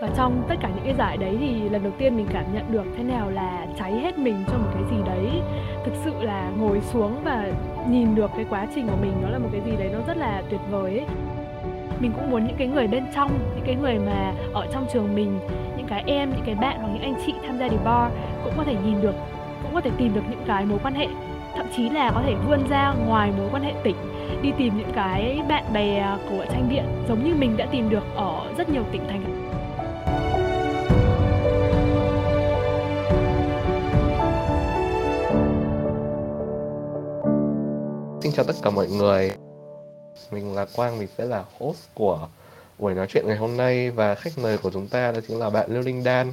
và trong tất cả những cái giải đấy thì lần đầu tiên mình cảm nhận được thế nào là cháy hết mình cho một cái gì đấy. Thực sự là ngồi xuống và nhìn được cái quá trình của mình, nó là một cái gì đấy nó rất là tuyệt vời ấy. Mình cũng muốn những cái người bên trong, những cái người mà ở trong trường mình, những cái em, những cái bạn hoặc những anh chị tham gia đi bar cũng có thể nhìn được, cũng có thể tìm được những cái mối quan hệ. Thậm chí là có thể vươn ra ngoài mối quan hệ tỉnh, đi tìm những cái bạn bè của tranh điện giống như mình đã tìm được ở rất nhiều tỉnh thành Chào tất cả mọi người. Mình là Quang, mình sẽ là host của buổi nói chuyện ngày hôm nay. Và khách mời của chúng ta đó chính là bạn Lưu Linh Đan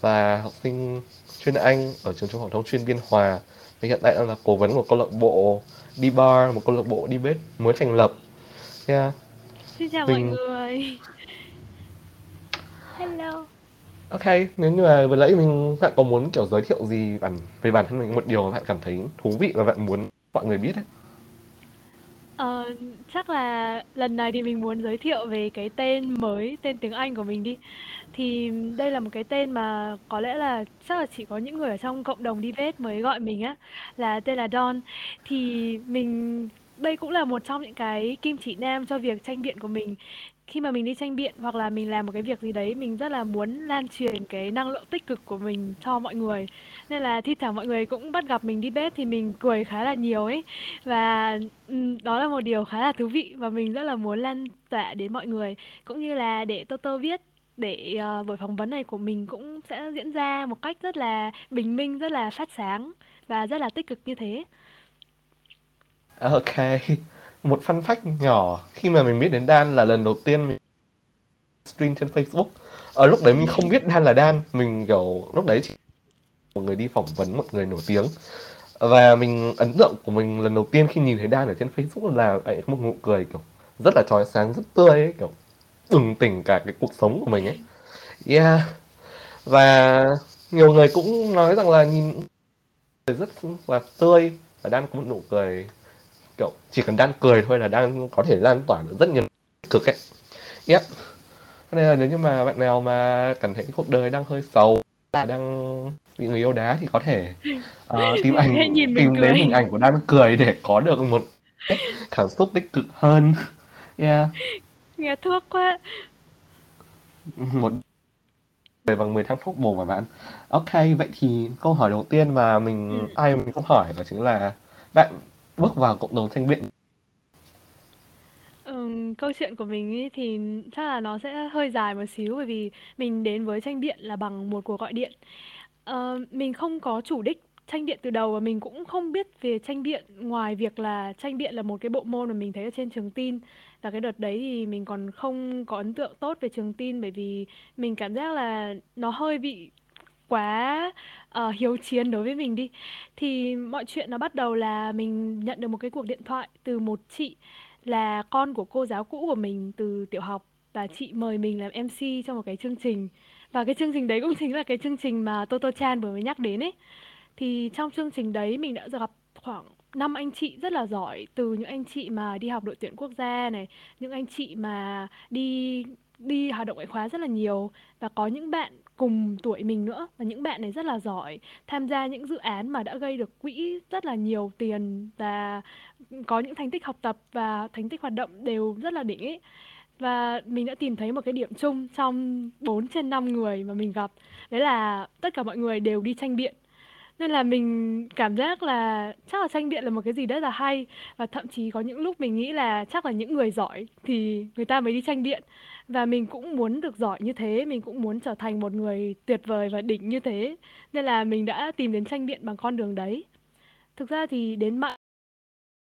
Và học sinh chuyên Anh ở trường trung học thông chuyên Biên Hòa. Và hiện tại đang là cố vấn của câu lạc bộ đi bar, một câu lạc bộ đi bếp mới thành lập. Yeah. Xin chào mình... mọi người. Hello. Ok, nếu như mà vừa nãy mình bạn có muốn kiểu giới thiệu gì bản về bản thân mình một điều mà bạn cảm thấy thú vị và bạn muốn mọi người biết ấy? Ờ, chắc là lần này thì mình muốn giới thiệu về cái tên mới, tên tiếng Anh của mình đi. Thì đây là một cái tên mà có lẽ là chắc là chỉ có những người ở trong cộng đồng đi vết mới gọi mình á, là tên là Don. Thì mình đây cũng là một trong những cái kim chỉ nam cho việc tranh biện của mình khi mà mình đi tranh biện hoặc là mình làm một cái việc gì đấy mình rất là muốn lan truyền cái năng lượng tích cực của mình cho mọi người. Nên là thi thoảng mọi người cũng bắt gặp mình đi bếp thì mình cười khá là nhiều ấy. Và đó là một điều khá là thú vị và mình rất là muốn lan tỏa đến mọi người. Cũng như là để Toto viết để uh, buổi phỏng vấn này của mình cũng sẽ diễn ra một cách rất là bình minh rất là phát sáng và rất là tích cực như thế. Ok một fun fact nhỏ khi mà mình biết đến Dan là lần đầu tiên mình stream trên Facebook. Ở lúc đấy mình không biết Dan là Dan mình kiểu lúc đấy chỉ một người đi phỏng vấn một người nổi tiếng. Và mình ấn tượng của mình lần đầu tiên khi nhìn thấy Dan ở trên Facebook là ấy một nụ cười kiểu rất là trói sáng rất tươi ấy, kiểu bừng tỉnh cả cái cuộc sống của mình ấy. Yeah. Và nhiều người cũng nói rằng là nhìn rất là tươi và Dan có một nụ cười kiểu chỉ cần đang cười thôi là đang có thể lan tỏa được rất nhiều cực ấy. Yep. Nên là nếu như mà bạn nào mà cảm thấy cuộc đời đang hơi xấu là đang bị người yêu đá thì có thể uh, tìm ảnh tìm đến hình ảnh của đang cười để có được một cảm xúc tích cực hơn. Yeah. Nghe thuốc quá. Một người bằng 10 tháng thuốc bổ mà bạn. Ok vậy thì câu hỏi đầu tiên mà mình ừ. ai mình không hỏi đó chính là bạn bước vào cộng đồng thanh biện câu chuyện của mình ý thì chắc là nó sẽ hơi dài một xíu bởi vì mình đến với tranh điện là bằng một cuộc gọi điện. Ờ, mình không có chủ đích tranh điện từ đầu và mình cũng không biết về tranh điện ngoài việc là tranh điện là một cái bộ môn mà mình thấy ở trên trường tin. Và cái đợt đấy thì mình còn không có ấn tượng tốt về trường tin bởi vì mình cảm giác là nó hơi bị quá uh, hiếu chiến đối với mình đi. Thì mọi chuyện nó bắt đầu là mình nhận được một cái cuộc điện thoại từ một chị là con của cô giáo cũ của mình từ tiểu học và chị mời mình làm MC trong một cái chương trình. Và cái chương trình đấy cũng chính là cái chương trình mà Toto Chan vừa mới nhắc đến ấy. Thì trong chương trình đấy mình đã gặp khoảng năm anh chị rất là giỏi từ những anh chị mà đi học đội tuyển quốc gia này những anh chị mà đi đi hoạt động ngoại khóa rất là nhiều. Và có những bạn cùng tuổi mình nữa. Và những bạn này rất là giỏi, tham gia những dự án mà đã gây được quỹ rất là nhiều tiền và có những thành tích học tập và thành tích hoạt động đều rất là đỉnh ấy. Và mình đã tìm thấy một cái điểm chung trong 4 trên 5 người mà mình gặp. Đấy là tất cả mọi người đều đi tranh biện nên là mình cảm giác là chắc là tranh biện là một cái gì rất là hay. Và thậm chí có những lúc mình nghĩ là chắc là những người giỏi thì người ta mới đi tranh biện. Và mình cũng muốn được giỏi như thế, mình cũng muốn trở thành một người tuyệt vời và đỉnh như thế. Nên là mình đã tìm đến tranh biện bằng con đường đấy. Thực ra thì đến mạng,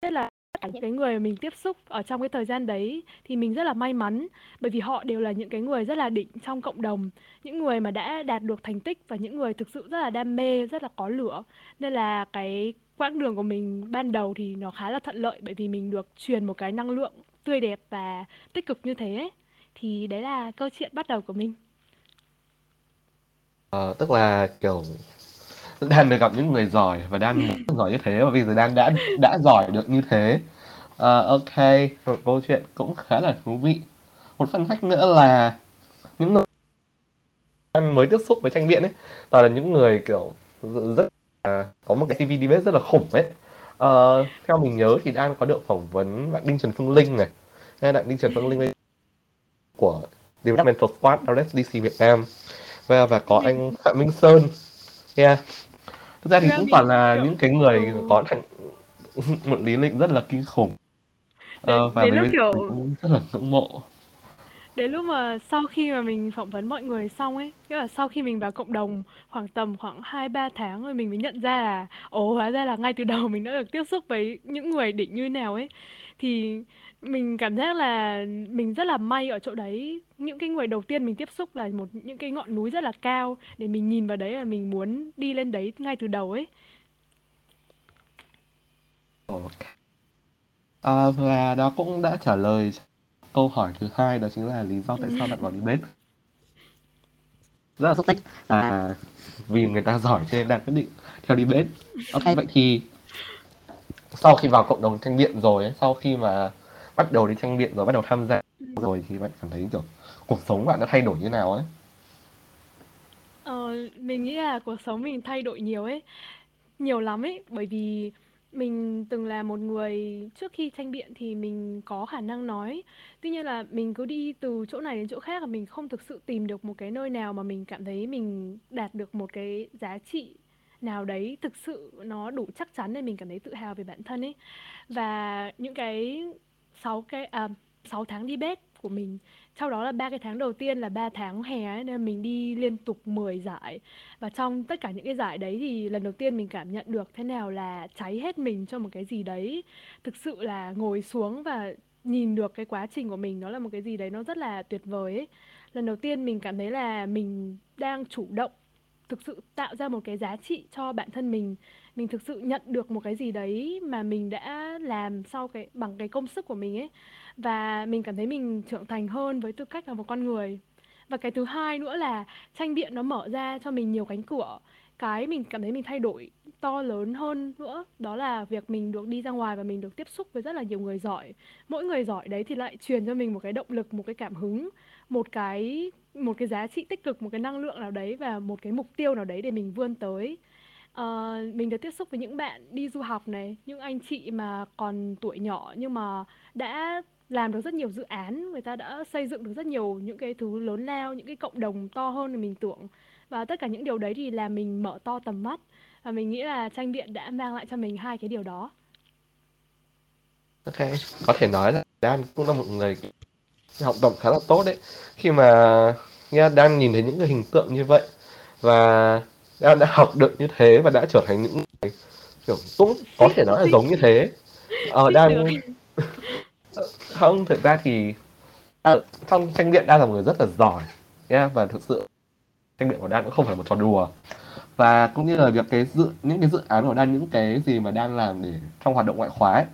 rất là những cái người mình tiếp xúc ở trong cái thời gian đấy thì mình rất là may mắn bởi vì họ đều là những cái người rất là đỉnh trong cộng đồng những người mà đã đạt được thành tích và những người thực sự rất là đam mê rất là có lửa. Nên là cái quãng đường của mình ban đầu thì nó khá là thuận lợi bởi vì mình được truyền một cái năng lượng tươi đẹp và tích cực như thế. Ấy thì đấy là câu chuyện bắt đầu của mình. Ờ, tức là kiểu đang được gặp những người giỏi và đang muốn giỏi như thế và bây giờ đang đã đã giỏi được như thế. Ờ, ok, một câu chuyện cũng khá là thú vị. Một phân fact nữa là những người đang mới tiếp xúc với tranh biện ấy toàn là những người kiểu rất là có một cái CV debate rất là khủng ấy uh, theo mình nhớ thì đang có được phỏng vấn bạn Đinh Trần Phương Linh này hay bạn Đinh Trần Phương Linh của Developmental Squad RSDC Việt Nam và và có anh Phạm Minh Sơn yeah. Thực ra thì cũng toàn là những cái người ừ. có thành một lý lịch rất là kinh khủng uh, và đến lúc kiểu cũng rất là ngưỡng mộ đến lúc mà sau khi mà mình phỏng vấn mọi người xong ấy tức là sau khi mình vào cộng đồng khoảng tầm khoảng hai ba tháng rồi mình mới nhận ra là ồ hóa ra là ngay từ đầu mình đã được tiếp xúc với những người đỉnh như nào ấy thì mình cảm giác là mình rất là may ở chỗ đấy. Những cái người đầu tiên mình tiếp xúc là một những cái ngọn núi rất là cao để mình nhìn vào đấy là mình muốn đi lên đấy ngay từ đầu ấy. Ok. À, và đó cũng đã trả lời câu hỏi thứ hai đó chính là lý do tại sao bạn vào đi bếp rất là xúc tích. À vì người ta giỏi cho nên đang quyết định theo đi bếp ok. Vậy thì sau khi vào cộng đồng tranh biện rồi ấy, sau khi mà bắt đầu đi tranh biện rồi bắt đầu tham gia rồi thì bạn cảm thấy kiểu cuộc sống bạn đã thay đổi như nào ấy Ờ, mình nghĩ là cuộc sống mình thay đổi nhiều ấy, nhiều lắm ấy, bởi vì mình từng là một người trước khi tranh biện thì mình có khả năng nói. Tuy nhiên là mình cứ đi từ chỗ này đến chỗ khác và mình không thực sự tìm được một cái nơi nào mà mình cảm thấy mình đạt được một cái giá trị nào đấy thực sự nó đủ chắc chắn để mình cảm thấy tự hào về bản thân ấy. Và những cái 6 cái à 6 tháng đi bếp của mình. Sau đó là ba cái tháng đầu tiên là ba tháng hè ấy, nên mình đi liên tục 10 giải. Và trong tất cả những cái giải đấy thì lần đầu tiên mình cảm nhận được thế nào là cháy hết mình cho một cái gì đấy. Thực sự là ngồi xuống và nhìn được cái quá trình của mình nó là một cái gì đấy nó rất là tuyệt vời ấy. Lần đầu tiên mình cảm thấy là mình đang chủ động thực sự tạo ra một cái giá trị cho bản thân mình. Mình thực sự nhận được một cái gì đấy mà mình đã làm sau cái, bằng cái công sức của mình ấy. Và mình cảm thấy mình trưởng thành hơn với tư cách là một con người. Và cái thứ hai nữa là tranh biện nó mở ra cho mình nhiều cánh cửa cái mình cảm thấy mình thay đổi to lớn hơn nữa đó là việc mình được đi ra ngoài và mình được tiếp xúc với rất là nhiều người giỏi. Mỗi người giỏi đấy thì lại truyền cho mình một cái động lực một cái cảm hứng một cái một cái giá trị tích cực một cái năng lượng nào đấy và một cái mục tiêu nào đấy để mình vươn tới. Ờ, mình được tiếp xúc với những bạn đi du học này những anh chị mà còn tuổi nhỏ nhưng mà đã làm được rất nhiều dự án người ta đã xây dựng được rất nhiều những cái thứ lớn lao những cái cộng đồng to hơn là mình tưởng và tất cả những điều đấy thì làm mình mở to tầm mắt và mình nghĩ là tranh biện đã mang lại cho mình hai cái điều đó Ok, có thể nói là Dan cũng là một người học tập khá là tốt đấy. Khi mà nghe Dan nhìn thấy những cái hình tượng như vậy và Dan đã học được như thế và đã trở thành những người kiểu cũng có thể nói là giống như thế. Ờ, Dan không thực ra thì à, trong tranh biện đa là một người rất là giỏi yeah, và thực sự tranh biện của đan cũng không phải một trò đùa. Và cũng như là việc cái dự những cái dự án của đan những cái gì mà đan làm để trong hoạt động ngoại khóa ấy,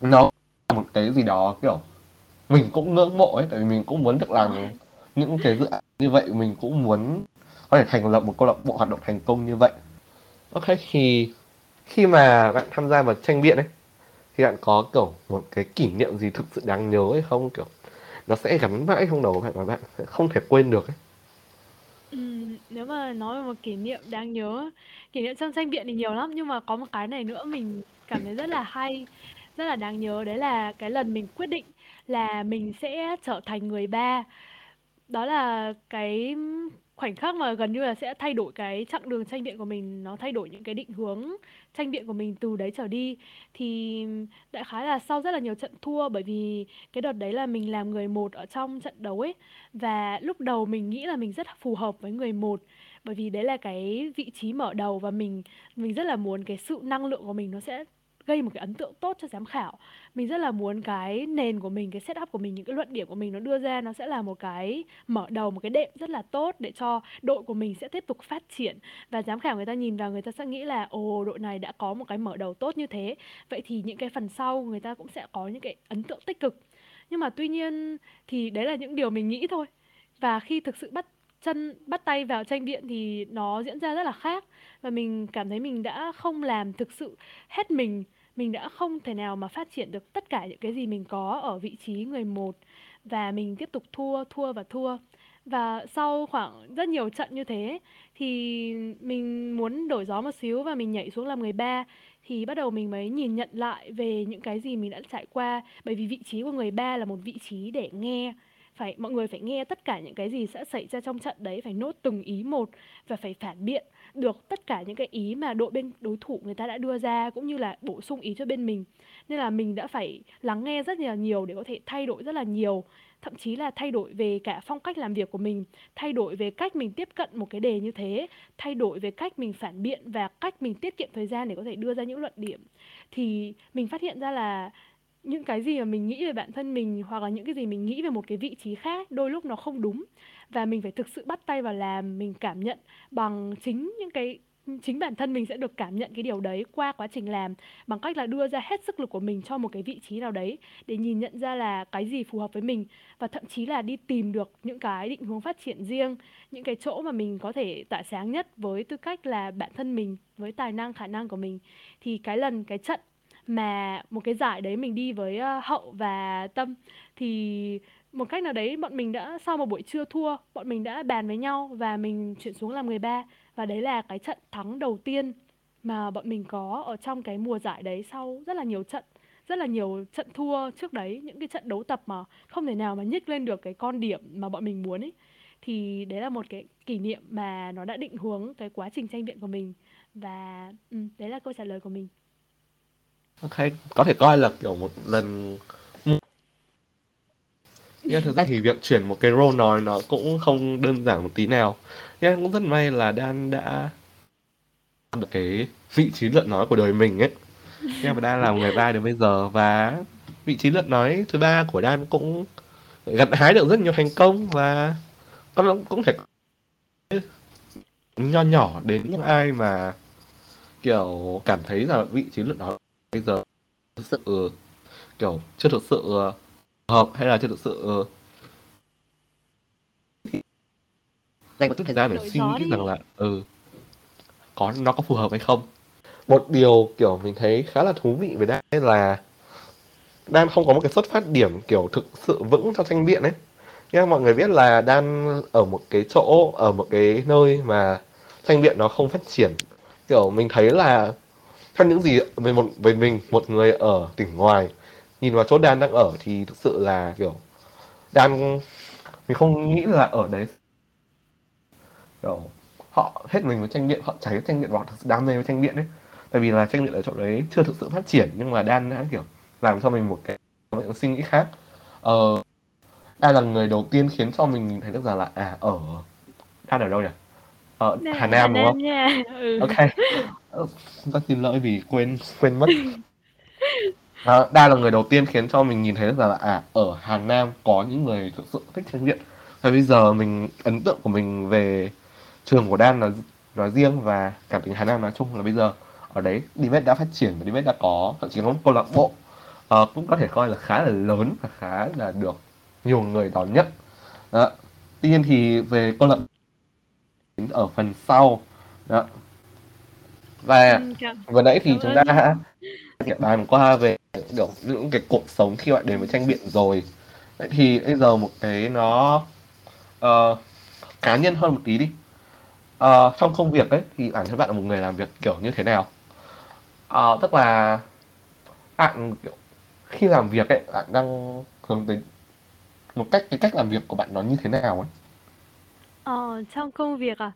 nó là một cái gì đó kiểu mình cũng ngưỡng mộ ấy tại vì mình cũng muốn được làm những cái dự án như vậy mình cũng muốn có thể thành lập một câu lạc bộ hoạt động thành công như vậy. Ok thì khi mà bạn tham gia vào tranh biện ấy thì bạn có kiểu một cái kỷ niệm gì thực sự đáng nhớ hay không? Kiểu nó sẽ gắn mãi trong đầu của bạn và bạn sẽ không thể quên được ấy nếu mà nói về một kỷ niệm đáng nhớ, kỷ niệm trong tranh biện thì nhiều lắm, nhưng mà có một cái này nữa mình cảm thấy rất là hay, rất là đáng nhớ, đấy là cái lần mình quyết định là mình sẽ trở thành người ba. Đó là cái khoảnh khắc mà gần như là sẽ thay đổi cái chặng đường tranh biện của mình, nó thay đổi những cái định hướng tranh biện của mình từ đấy trở đi, thì đại khái là sau rất là nhiều trận thua, bởi vì cái đợt đấy là mình làm người một ở trong trận đấu ấy, và lúc đầu mình nghĩ là mình rất phù hợp với người một, bởi vì đấy là cái vị trí mở đầu và mình mình rất là muốn cái sự năng lượng của mình nó sẽ gây một cái ấn tượng tốt cho giám khảo. Mình rất là muốn cái nền của mình, cái setup của mình, những cái luận điểm của mình nó đưa ra, nó sẽ là một cái mở đầu, một cái đệm rất là tốt để cho đội của mình sẽ tiếp tục phát triển. Và giám khảo người ta nhìn vào, người ta sẽ nghĩ là, ồ, đội này đã có một cái mở đầu tốt như thế. Vậy thì những cái phần sau người ta cũng sẽ có những cái ấn tượng tích cực. Nhưng mà tuy nhiên thì đấy là những điều mình nghĩ thôi. Và khi thực sự bắt chân, bắt tay vào tranh biện thì nó diễn ra rất là khác. Và mình cảm thấy mình đã không làm thực sự hết mình mình đã không thể nào mà phát triển được tất cả những cái gì mình có ở vị trí người một và mình tiếp tục thua thua và thua. Và sau khoảng rất nhiều trận như thế thì mình muốn đổi gió một xíu và mình nhảy xuống làm người ba, thì bắt đầu mình mới nhìn nhận lại về những cái gì mình đã trải qua. Bởi vì vị trí của người ba là một vị trí để nghe, phải, mọi người phải nghe tất cả những cái gì sẽ xảy ra trong trận đấy, phải nốt từng ý một và phải phản biện được tất cả những cái ý mà đội bên, đối thủ người ta đã đưa ra cũng như là bổ sung ý cho bên mình. Nên là mình đã phải lắng nghe rất là nhiều để có thể thay đổi rất là nhiều, thậm chí là thay đổi về cả phong cách làm việc của mình, thay đổi về cách mình tiếp cận một cái đề như thế, thay đổi về cách mình phản biện và cách mình tiết kiệm thời gian để có thể đưa ra những luận điểm. Thì mình phát hiện ra là những cái gì mà mình nghĩ về bản thân mình hoặc là những cái gì mình nghĩ về một cái vị trí khác đôi lúc nó không đúng. Và mình phải thực sự bắt tay vào làm, mình cảm nhận bằng chính những cái, chính bản thân mình sẽ được cảm nhận cái điều đấy qua quá trình làm, bằng cách là đưa ra hết sức lực của mình cho một cái vị trí nào đấy để nhìn nhận ra là cái gì phù hợp với mình. Và thậm chí là đi tìm được những cái định hướng phát triển riêng, những cái chỗ mà mình có thể tỏa sáng nhất với tư cách là bản thân mình, với tài năng, khả năng của mình. Thì cái lần, cái trận mà một cái giải đấy mình đi với ờ, hậu và tâm thì một cách nào đấy bọn mình đã sau một buổi trưa thua bọn mình đã bàn với nhau và mình chuyển xuống làm người ba. Và đấy là cái trận thắng đầu tiên mà bọn mình có ở trong cái mùa giải đấy sau rất là nhiều trận rất là nhiều trận thua trước đấy những cái trận đấu tập mà không thể nào mà nhích lên được cái con điểm mà bọn mình muốn ấy. Thì đấy là một cái kỷ niệm mà nó đã định hướng cái quá trình tranh biện của mình. Và ừ, đấy là câu trả lời của mình. Ok, có thể coi là kiểu một lần nhưng thực ra thì việc chuyển một cái role nói nó cũng không đơn giản một tí nào. Nhưng cũng rất may là Dan đã được cái vị trí lượn nói của đời mình ấy. Nhưng mà Dan là một người ba đến bây giờ và vị trí lượn nói thứ ba của Dan cũng gặt hái được rất nhiều thành công và con cũng thể nho nhỏ đến những ai mà kiểu cảm thấy là vị trí lượn nói bây giờ thực sự kiểu chưa thực sự hợp hay là chưa thực sự dành một chút thời gian để suy nghĩ rằng là ừ có nó có phù hợp hay không? Một điều kiểu mình thấy khá là thú vị về đây là Dan không có một cái xuất phát điểm kiểu thực sự vững cho tranh biện ấy. Nhưng mọi người biết là Dan ở một cái chỗ ở một cái nơi mà tranh biện nó không phát triển. Kiểu mình thấy là theo những gì về một về mình một người ở tỉnh ngoài nhìn vào chỗ Dan đang ở thì thực sự là kiểu Dan mình không nghĩ là ở đấy kiểu họ hết mình với tranh điện họ cháy tranh điện họ thực sự đam mê với tranh điện đấy tại vì là tranh điện ở chỗ đấy chưa thực sự phát triển nhưng mà Dan đã kiểu làm cho mình một cái suy nghĩ khác ờ Dan là người đầu tiên khiến cho mình nhìn thấy được rằng là à ở Dan ở đâu nhỉ ở Hà Nam đúng không? Nha. Ừ. Ok. Rất xin lỗi vì quên quên mất. À, Đa là người đầu tiên khiến cho mình nhìn thấy rằng là à ở Hà Nam có những người thực sự thích tranh điện. Và bây giờ mình ấn tượng của mình về trường của Đan là nói riêng và cảm tình Hà Nam nói chung là bây giờ ở đấy Dimet đã phát triển và Dimet đã có thậm chí có một câu lạc bộ uh, cũng có thể coi là khá là lớn và khá là được nhiều người đón nhận. Đó. Tuy nhiên thì về câu lạc ở phần sau đó và vừa nãy thì chúng ta đã bàn qua về được những cái cuộc sống khi bạn đến với tranh biện rồi. Vậy thì bây giờ một cái nó uh, cá nhân hơn một tí đi. Uh, trong công việc ấy thì bản thân bạn là một người làm việc kiểu như thế nào? Uh, tức là bạn kiểu khi làm việc ấy bạn đang hướng tới một cách cái cách làm việc của bạn nó như thế nào ấy? Ờ, trong công việc à?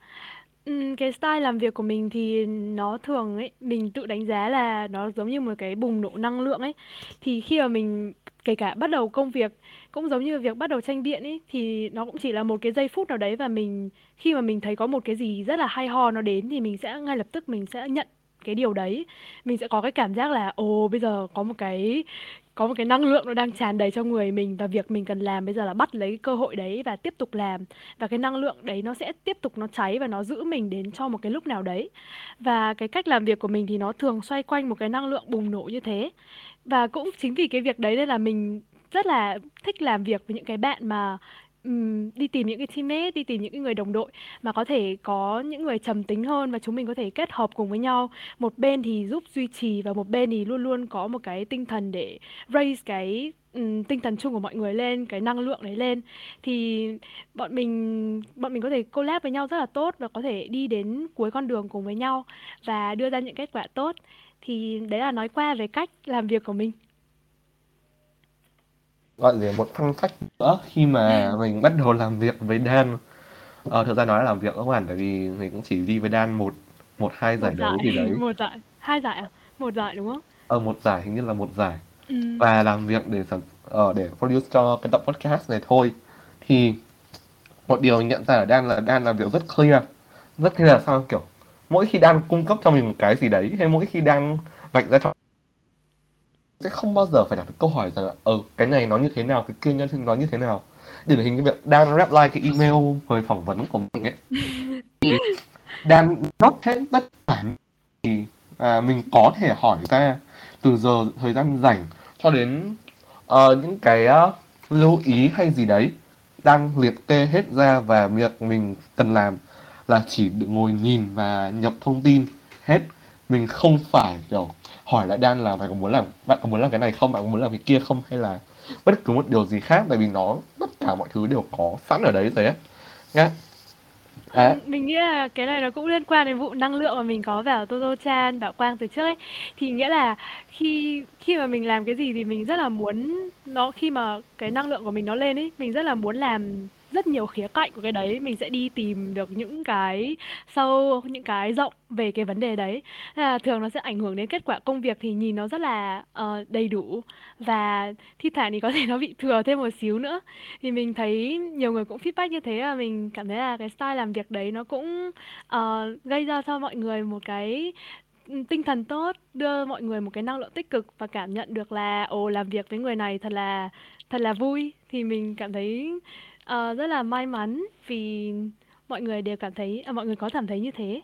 Ừm, cái style làm việc của mình thì nó thường ấy, mình tự đánh giá là nó giống như một cái bùng nổ năng lượng ấy. Thì khi mà mình kể cả bắt đầu công việc cũng giống như việc bắt đầu tranh biện ấy thì nó cũng chỉ là một cái giây phút nào đấy và mình khi mà mình thấy có một cái gì rất là hay ho nó đến thì mình sẽ ngay lập tức mình sẽ nhận cái điều đấy. Mình sẽ có cái cảm giác là ồ bây giờ có một cái có một cái năng lượng nó đang tràn đầy trong người mình và việc mình cần làm bây giờ là bắt lấy cơ hội đấy và tiếp tục làm. Và cái năng lượng đấy nó sẽ tiếp tục nó cháy và nó giữ mình đến cho một cái lúc nào đấy. Và cái cách làm việc của mình thì nó thường xoay quanh một cái năng lượng bùng nổ như thế. Và cũng chính vì cái việc đấy nên là mình rất là thích làm việc với những cái bạn mà Ừm, đi tìm những cái teammate, đi tìm những cái người đồng đội mà có thể có những người trầm tính hơn và chúng mình có thể kết hợp cùng với nhau. Một bên thì giúp duy trì và một bên thì luôn luôn có một cái tinh thần để raise cái ừm, tinh thần chung của mọi người lên, cái năng lượng đấy lên thì bọn mình bọn mình có thể collab với nhau rất là tốt và có thể đi đến cuối con đường cùng với nhau và đưa ra những kết quả tốt. Thì đấy là nói qua về cách làm việc của mình. Gọi là một fun fact nữa khi mà mình bắt đầu làm việc với Dan. Ờ, thực ra nói là làm việc không hẳn tại vì mình cũng chỉ đi với Dan một một hai Một giải đấu giải, gì đấy. một giải, hai giải à? Một giải đúng không? Ờ một giải hình như là một giải Ừm. và làm việc để sản ờ, để produce cho cái tập podcast này thôi. Thì một điều nhận ra ở Dan là Dan làm việc rất clear. Rất clear là sao kiểu mỗi khi Dan cung cấp cho mình một cái gì đấy hay mỗi khi Dan vạch ra cho sẽ không bao giờ phải đặt câu hỏi rằng là ờ cái này nó như thế nào cái kia nhân nó như thế nào. Điển hình cái việc đang rep like cái email hồi phỏng vấn của mình ấy. Đang nốt hết tất cả thì à, mình có thể hỏi ra từ giờ thời gian rảnh cho đến uh, những cái uh, lưu ý hay gì đấy đang liệt kê hết ra và việc mình cần làm là chỉ được ngồi nhìn và nhập thông tin hết. Mình không phải kiểu hỏi lại Dan là mày có muốn làm bạn có muốn làm cái này không? Bạn có muốn làm cái kia không? Hay là bất cứ một điều gì khác? Tại vì nó tất cả mọi thứ đều có sẵn ở đấy rồi á nhá À. Ừ, mình nghĩ là cái này nó cũng liên quan đến vụ năng lượng mà mình có vào Toto Chan, Bảo Quang từ trước ấy. Thì nghĩa là khi khi mà mình làm cái gì thì mình rất là muốn nó khi mà cái năng lượng của mình nó lên ấy, mình rất là muốn làm rất nhiều khía cạnh của cái đấy, mình sẽ đi tìm được những cái sâu, những cái rộng về cái vấn đề đấy. Là thường nó sẽ ảnh hưởng đến kết quả công việc thì nhìn nó rất là uh, đầy đủ. Và thi thoảng thì có thể nó bị thừa thêm một xíu nữa. Thì mình thấy nhiều người cũng feedback như thế và mình cảm thấy là cái style làm việc đấy nó cũng uh, gây ra cho mọi người một cái ừ, tinh thần tốt, đưa mọi người một cái năng lượng tích cực và cảm nhận được là ồ làm việc với người này thật là thật là vui. Thì mình cảm thấy ờ, rất là may mắn vì mọi người đều cảm thấy à, mọi người có cảm thấy như thế.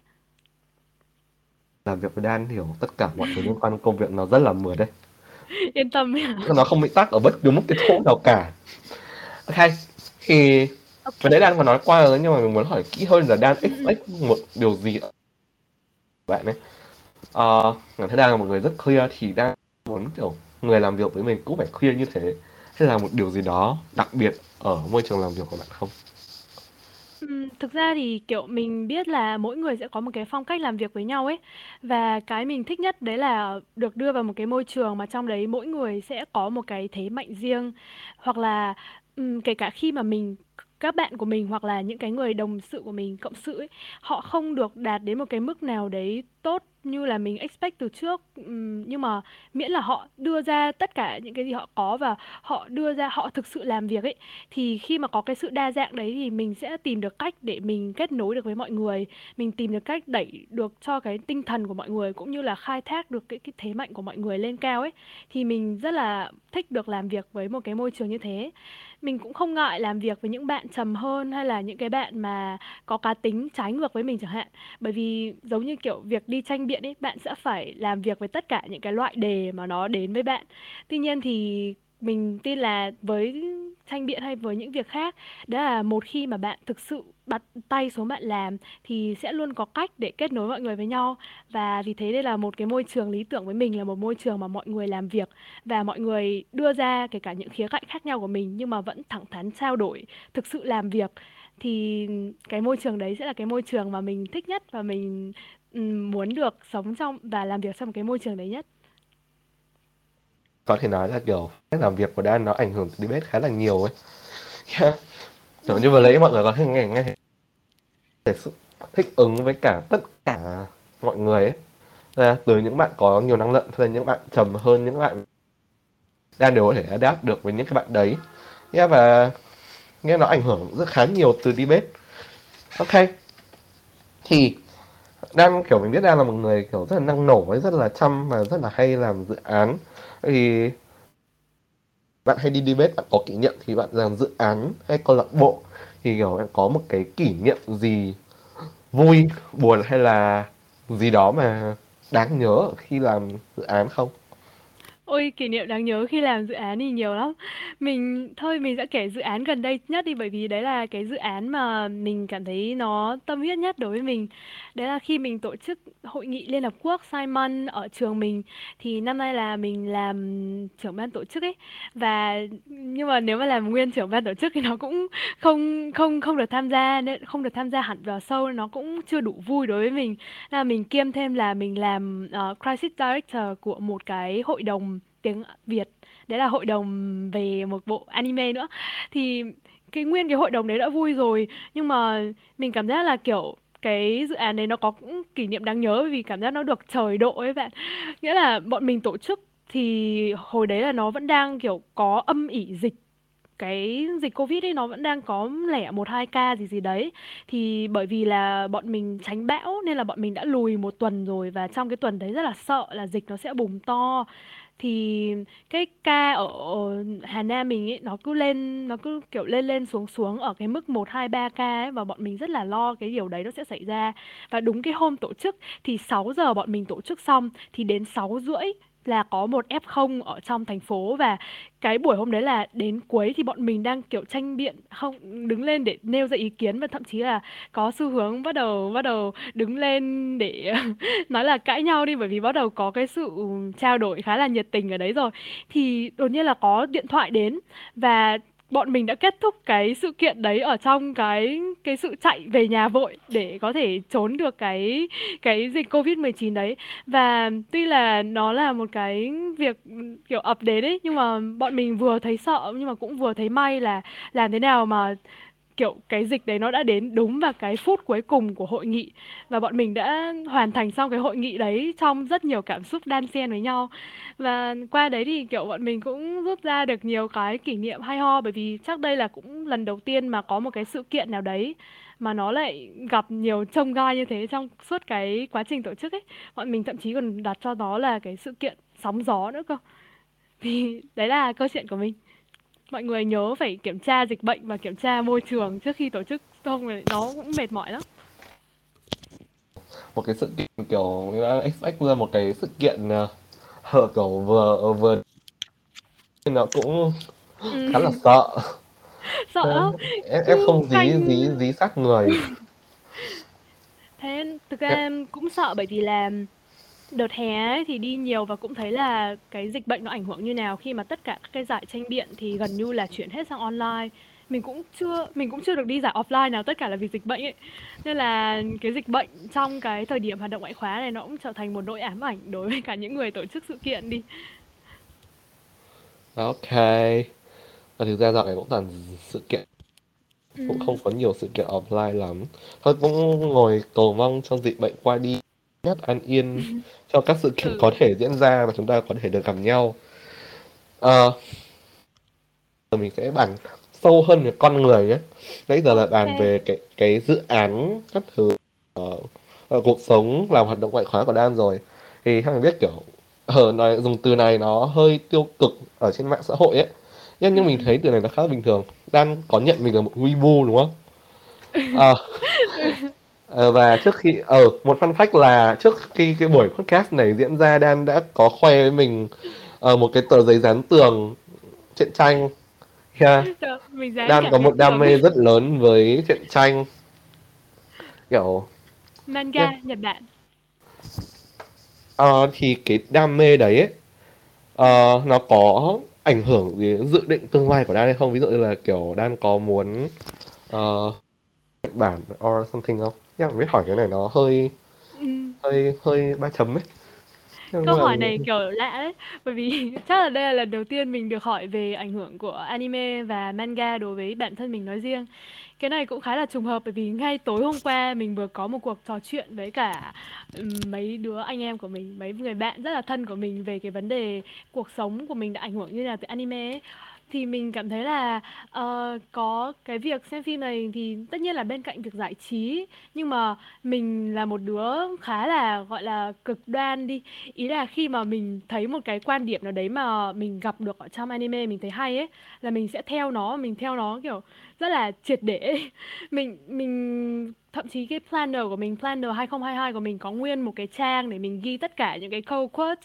làm việc với Dan hiểu tất cả mọi thứ liên quan đến công việc nó rất là mượt đấy Yên tâm nhá. nó không bị tắc ở bất cứ một cái chỗ nào cả ok thì Ok. vừa nãy Dan có nói qua rồi nhưng mà mình muốn hỏi kỹ hơn là Dan Ừ, ừ. expect một điều gì bạn ấy Ờ, bản thân Dan là một người rất clear thì Dan muốn kiểu người làm việc với mình cũng phải clear như thế hay là một điều gì đó đặc biệt ở môi trường làm việc của bạn không? Ừm, thực ra thì kiểu mình biết là mỗi người sẽ có một cái phong cách làm việc với nhau ấy. Và cái mình thích nhất đấy là được đưa vào một cái môi trường mà trong đấy mỗi người sẽ có một cái thế mạnh riêng. Hoặc là ừm, kể cả khi mà mình các bạn của mình hoặc là những cái người đồng sự của mình cộng sự ấy họ không được đạt đến một cái mức nào đấy tốt như là mình expect từ trước. Ừm, nhưng mà miễn là họ đưa ra tất cả những cái gì họ có và họ đưa ra họ thực sự làm việc ấy thì khi mà có cái sự đa dạng đấy thì mình sẽ tìm được cách để mình kết nối được với mọi người. Mình tìm được cách đẩy được cho cái tinh thần của mọi người cũng như là khai thác được cái cái thế mạnh của mọi người lên cao ấy thì mình rất là thích được làm việc với một cái môi trường như thế mình cũng không ngại làm việc với những bạn trầm hơn hay là những cái bạn mà có cá tính trái ngược với mình chẳng hạn. Bởi vì giống như kiểu việc đi tranh biện ấy, bạn sẽ phải làm việc với tất cả những cái loại đề mà nó đến với bạn. Tuy nhiên thì mình tin là với tranh biện hay với những việc khác, đó là một khi mà bạn thực sự bắt tay xuống bạn làm thì sẽ luôn có cách để kết nối mọi người với nhau. Và vì thế đây là một cái môi trường lý tưởng với mình, là một môi trường mà mọi người làm việc và mọi người đưa ra kể cả những khía cạnh khác nhau của mình nhưng mà vẫn thẳng thắn trao đổi, thực sự làm việc. Thì cái môi trường đấy sẽ là cái môi trường mà mình thích nhất và mình muốn được sống trong và làm việc trong cái môi trường đấy nhất có thể nói là kiểu cách làm việc của Dan nó ảnh hưởng tới debate khá là nhiều ấy. Kiểu như vừa lấy mọi người có thể nghe nghe để thích ứng với cả tất cả mọi người ấy. Là từ những bạn có nhiều năng lượng cho đến những bạn trầm hơn những bạn đang đều có thể adapt được với những cái bạn đấy. Yeah, và nghe nó ảnh hưởng rất khá nhiều từ debate. Ok. Thì đang, kiểu, mình biết đang là một người, kiểu, rất là năng nổ ấy, rất là chăm và rất là hay làm dự án. Thì bạn hay đi debate, bạn có kỷ niệm thì bạn làm dự án hay câu lạc bộ. Thì, kiểu, bạn có một cái kỷ niệm gì vui, buồn hay là gì đó mà đáng nhớ khi làm dự án không? Ôi, kỷ niệm đáng nhớ khi làm dự án thì nhiều lắm. Mình thôi mình sẽ kể dự án gần đây nhất đi bởi vì đấy là cái dự án mà mình cảm thấy nó tâm huyết nhất đối với mình. Đấy là khi mình tổ chức hội nghị Liên Hợp Quốc Simon ở trường mình thì năm nay là mình làm trưởng ban tổ chức ấy và nhưng mà nếu mà làm nguyên trưởng ban tổ chức thì nó cũng không không không được tham gia nên không được tham gia hẳn vào sâu nó cũng chưa đủ vui đối với mình. Là mình kiêm thêm là mình làm uh, crisis director của một cái hội đồng tiếng Việt, đấy là hội đồng về một bộ anime nữa. Thì cái nguyên cái hội đồng đấy đã vui rồi, nhưng mà mình cảm giác là, kiểu, cái dự án đấy nó có cũng kỷ niệm đáng nhớ vì cảm giác nó được trời độ ấy bạn. Nghĩa là bọn mình tổ chức thì hồi đấy là nó vẫn đang, kiểu, có âm ỉ dịch, cái dịch Covid ấy, nó vẫn đang có lẻ một, hai ca gì gì đấy. Thì bởi vì là bọn mình tránh bão nên là bọn mình đã lùi một tuần rồi và trong cái tuần đấy rất là sợ là dịch nó sẽ bùng to thì cái ca ở ở Hà Nam mình ấy, nó cứ lên, nó cứ, kiểu, lên lên xuống xuống ở cái mức 1 2 3 ca ấy, và bọn mình rất là lo cái điều đấy nó sẽ xảy ra. Và đúng cái hôm tổ chức thì 6 giờ bọn mình tổ chức xong, thì đến 6 rưỡi là có một F0 ở trong thành phố và cái buổi hôm đấy là đến cuối thì bọn mình đang, kiểu, tranh biện, không, đứng lên để nêu ra ý kiến và thậm chí là có xu hướng bắt đầu bắt đầu đứng lên để nói là cãi nhau đi, bởi vì bắt đầu có cái sự trao đổi khá là nhiệt tình ở đấy rồi. Thì đột nhiên là có điện thoại đến và bọn mình đã kết thúc cái sự kiện đấy ở trong cái cái sự chạy về nhà vội để có thể trốn được cái cái dịch Covid-19 đấy. Và tuy là nó là một cái việc, kiểu ập đến ấy, nhưng mà bọn mình vừa thấy sợ, nhưng mà cũng vừa thấy may là làm thế nào mà kiểu, cái dịch đấy nó đã đến đúng vào cái phút cuối cùng của hội nghị. Và bọn mình đã hoàn thành xong cái hội nghị đấy trong rất nhiều cảm xúc đan xen với nhau. Và qua đấy thì, kiểu, bọn mình cũng rút ra được nhiều cái kỷ niệm hay ho, bởi vì chắc đây là cũng lần đầu tiên mà có một cái sự kiện nào đấy mà nó lại gặp nhiều trông gai như thế trong suốt cái quá trình tổ chức ấy. Bọn mình thậm chí còn đặt cho nó là cái sự kiện sóng gió nữa cơ. Thì đấy là câu chuyện của mình mọi người nhớ phải kiểm tra dịch bệnh và kiểm tra môi trường trước khi tổ chức không thì nó cũng mệt mỏi lắm. Một cái sự kiện kiểu đã expect ra một cái sự kiện uh, kiểu vừa vừa nó cũng ừ. khá là sợ. Sợ. Lắm em, em không dí Thanh... dí dí sát người. Thế thực ra em cũng sợ bởi vì là Đợt hè ấy thì đi nhiều và cũng thấy là cái dịch bệnh nó ảnh hưởng như nào khi mà tất cả các cái giải tranh biện thì gần như là chuyển hết sang online. Mình cũng chưa mình cũng chưa được đi giải offline nào, tất cả là vì dịch bệnh ấy. Nên là cái dịch bệnh trong cái thời điểm hoạt động ngoại khóa này nó cũng trở thành một nỗi ám ảnh đối với cả những người tổ chức sự kiện đi. Ok. Và thực ra dạo này cũng toàn sự kiện cũng không có nhiều sự kiện offline lắm. Thôi cũng ngồi cầu mong cho dịch bệnh qua đi nhất an yên cho các sự kiện ừ. có thể diễn ra và chúng ta có thể được gặp nhau. Ờ, mình sẽ bàn sâu hơn về con người ấy. Nãy giờ là bàn về cái cái dự án các thứ ở, ở cuộc sống làm hoạt động ngoại khóa của Đan rồi. Thì các bạn biết kiểu ở nói dùng từ này nó hơi tiêu cực ở trên mạng xã hội ấy. Nhưng nhưng mình thấy từ này nó khá là bình thường. Đan có nhận mình là một weeaboo đúng không? À, Ờ, và trước khi ở ờ, một fun fact là trước khi cái buổi podcast này diễn ra Đan đã có khoe với mình uh, một cái tờ giấy dán tường truyện tranh. Yeah. Đan có một đam mê rất lớn với truyện tranh. Kiểu manga yeah. Nhật Bản. Uh, thì cái đam mê đấy ấy, uh, nó có ảnh hưởng đến dự định tương lai của Đan hay không? Ví dụ như là kiểu Đan có muốn uh, Nhật Bản or something không? Nhưng biết hỏi cái này nó hơi Ừm. hơi hơi ba chấm ấy. Nhưng Câu mà hỏi này, kiểu, lạ đấy, bởi vì chắc là đây là lần đầu tiên mình được hỏi về ảnh hưởng của anime và manga đối với bản thân mình nói riêng. Cái này cũng khá là trùng hợp bởi vì ngay tối hôm qua mình vừa có một cuộc trò chuyện với cả, mấy đứa anh em của mình, mấy người bạn rất là thân của mình về cái vấn đề cuộc sống của mình đã ảnh hưởng như nào từ anime ấy. Thì mình cảm thấy là, ờ, có cái việc xem phim này thì tất nhiên là bên cạnh việc giải trí, nhưng mà mình là một đứa khá là, gọi là, cực đoan đi. Ý là khi mà mình thấy một cái quan điểm nào đấy mà mình gặp được ở trong anime mình thấy hay ấy, là mình sẽ theo nó, mình theo nó, kiểu, rất là triệt để. Mình mình thậm chí cái planner của mình, planner 2022 của mình có nguyên một cái trang để mình ghi tất cả những cái câu quote,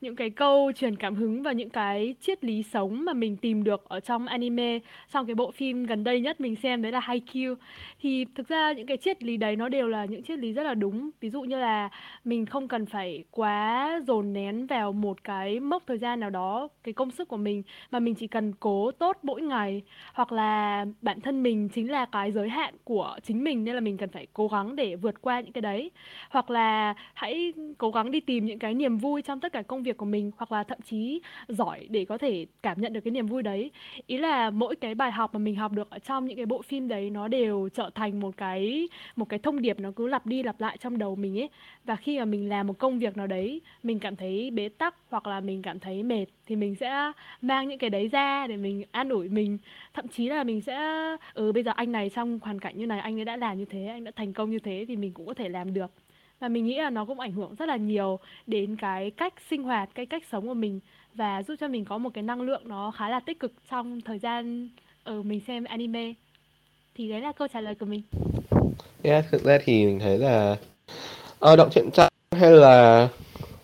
những cái câu truyền cảm hứng và những cái triết lý sống mà mình tìm được ở trong anime, trong cái bộ phim gần đây nhất mình xem đấy là Haikyuu. Thì thực ra những cái triết lý đấy nó đều là những triết lý rất là đúng. Ví dụ như là mình không cần phải quá dồn nén vào một cái mốc thời gian nào đó cái công sức của mình mà mình chỉ cần cố tốt mỗi ngày hoặc là bản thân mình chính là cái giới hạn của chính mình nên là mình cần phải cố gắng để vượt qua những cái đấy. Hoặc là hãy cố gắng đi tìm những cái niềm vui trong tất cả công việc của mình, hoặc là thậm chí giỏi để có thể cảm nhận được cái niềm vui đấy. Ý là mỗi cái bài học mà mình học được ở trong những cái bộ phim đấy, nó đều trở thành một cái một cái thông điệp nó cứ lặp đi lặp lại trong đầu mình ấy. Và khi mà mình làm một công việc nào đấy, mình cảm thấy bế tắc hoặc là mình cảm thấy mệt thì mình sẽ mang những cái đấy ra để mình an ủi mình. Thậm chí là mình sẽ ừ bây giờ anh này trong hoàn cảnh như này anh ấy đã làm như thế anh đã thành công như thế thì mình cũng có thể làm được. Và mình nghĩ là nó cũng ảnh hưởng rất là nhiều đến cái cách sinh hoạt cái cách sống của mình và giúp cho mình có một cái năng lượng nó khá là tích cực trong thời gian ở ừ, mình xem anime. Thì đấy là câu trả lời của mình. Yeah, thực ra thì mình thấy là ờ, động truyện tranh hay là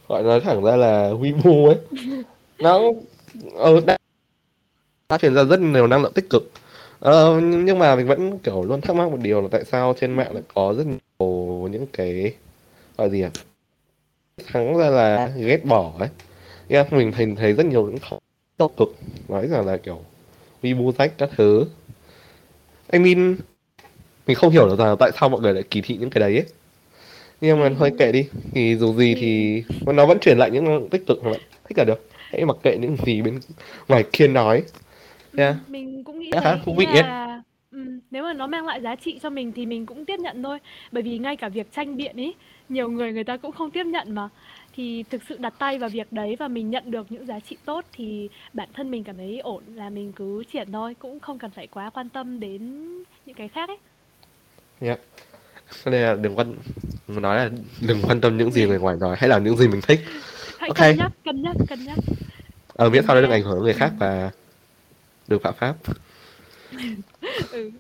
gọi nói thẳng ra là Weibo ấy nó ờ, đã, đã truyền ra rất nhiều năng lượng tích cực ờ, nhưng mà mình vẫn kiểu luôn thắc mắc một điều là tại sao trên mạng lại có rất nhiều những cái gọi gì à thắng ra là ghét bỏ ấy. Yeah, mình thấy thấy rất nhiều những tiêu cực nói rằng là kiểu Weibo rách các thứ. I mean mình không hiểu được rằng tại sao mọi người lại kỳ thị những cái đấy ấy. Nhưng mà thôi kệ đi. Thì dù gì thì nó vẫn truyền lại những tích cực mà thích là được. Hãy mặc kệ những gì bên ngoài kia nói yeah. mình cũng nghĩ khá thế thú vị là nếu mà nó mang lại giá trị cho mình thì mình cũng tiếp nhận thôi. Bởi vì ngay cả việc tranh biện ấy nhiều người người ta cũng không tiếp nhận mà. Thì thực sự đặt tay vào việc đấy và mình nhận được những giá trị tốt thì bản thân mình cảm thấy ổn là mình cứ triển thôi cũng không cần phải quá quan tâm đến những cái khác ấy. Yeah. cho nên là đừng quan nói là đừng quan tâm những gì người ngoài nói hay là những gì mình thích. Hãy ok. cân nhắc cân nhắc cân nhắc. Ờ miễn sao nó đừng ảnh hưởng người khác và được phạm pháp. Ừ.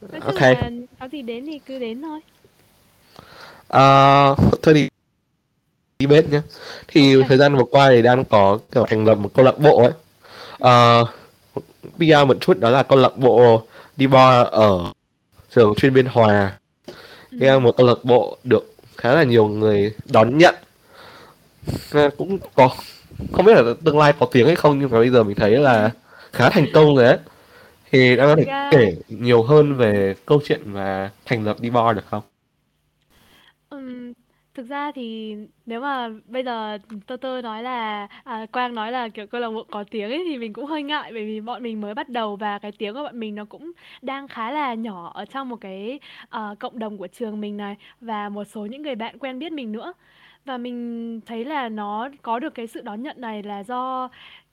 Nói ok. là có gì đến thì cứ đến thôi. Uh, thôi thì đi bếp nhé thì okay. thời gian vừa qua thì đang có kiểu thành lập một câu lạc bộ ấy. Uh, PR một chút đó là câu lạc bộ đi bo ở trường chuyên biên hòa. Ừ. một câu lạc bộ được khá là nhiều người đón nhận. Cũng có không biết là tương lai có tiếng hay không nhưng mà bây giờ mình thấy là khá thành công rồi đấy thì đã có thể yeah. kể nhiều hơn về câu chuyện và thành lập đi bar được không? Ừm, thực ra thì nếu mà bây giờ Tơ Tơ nói là à, Quang nói là kiểu câu lạc bộ có tiếng ấy thì mình cũng hơi ngại bởi vì bọn mình mới bắt đầu và cái tiếng của bọn mình nó cũng đang khá là nhỏ ở trong một cái uh, cộng đồng của trường mình này và một số những người bạn quen biết mình nữa và mình thấy là nó có được cái sự đón nhận này là do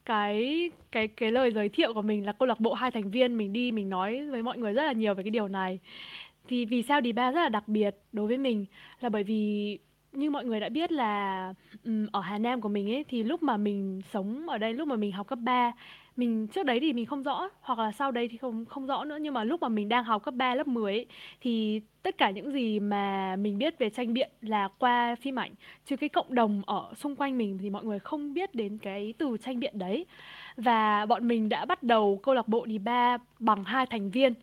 cái cái cái lời giới thiệu của mình là câu lạc bộ hai thành viên mình đi mình nói với mọi người rất là nhiều về cái điều này. Thì vì sao đi ba rất là đặc biệt đối với mình? Là bởi vì như mọi người đã biết là um, ở Hà Nam của mình ấy thì lúc mà mình sống ở đây lúc mà mình học cấp 3 mình trước đấy thì mình không rõ hoặc là sau đây thì không không rõ nữa. Nhưng mà lúc mà mình đang học cấp 3 lớp 10 ấy, thì tất cả những gì mà mình biết về tranh biện là qua phim ảnh. Chứ cái cộng đồng ở xung quanh mình thì mọi người không biết đến cái từ tranh biện đấy. Và bọn mình đã bắt đầu câu lạc bộ đi ba bằng hai thành viên.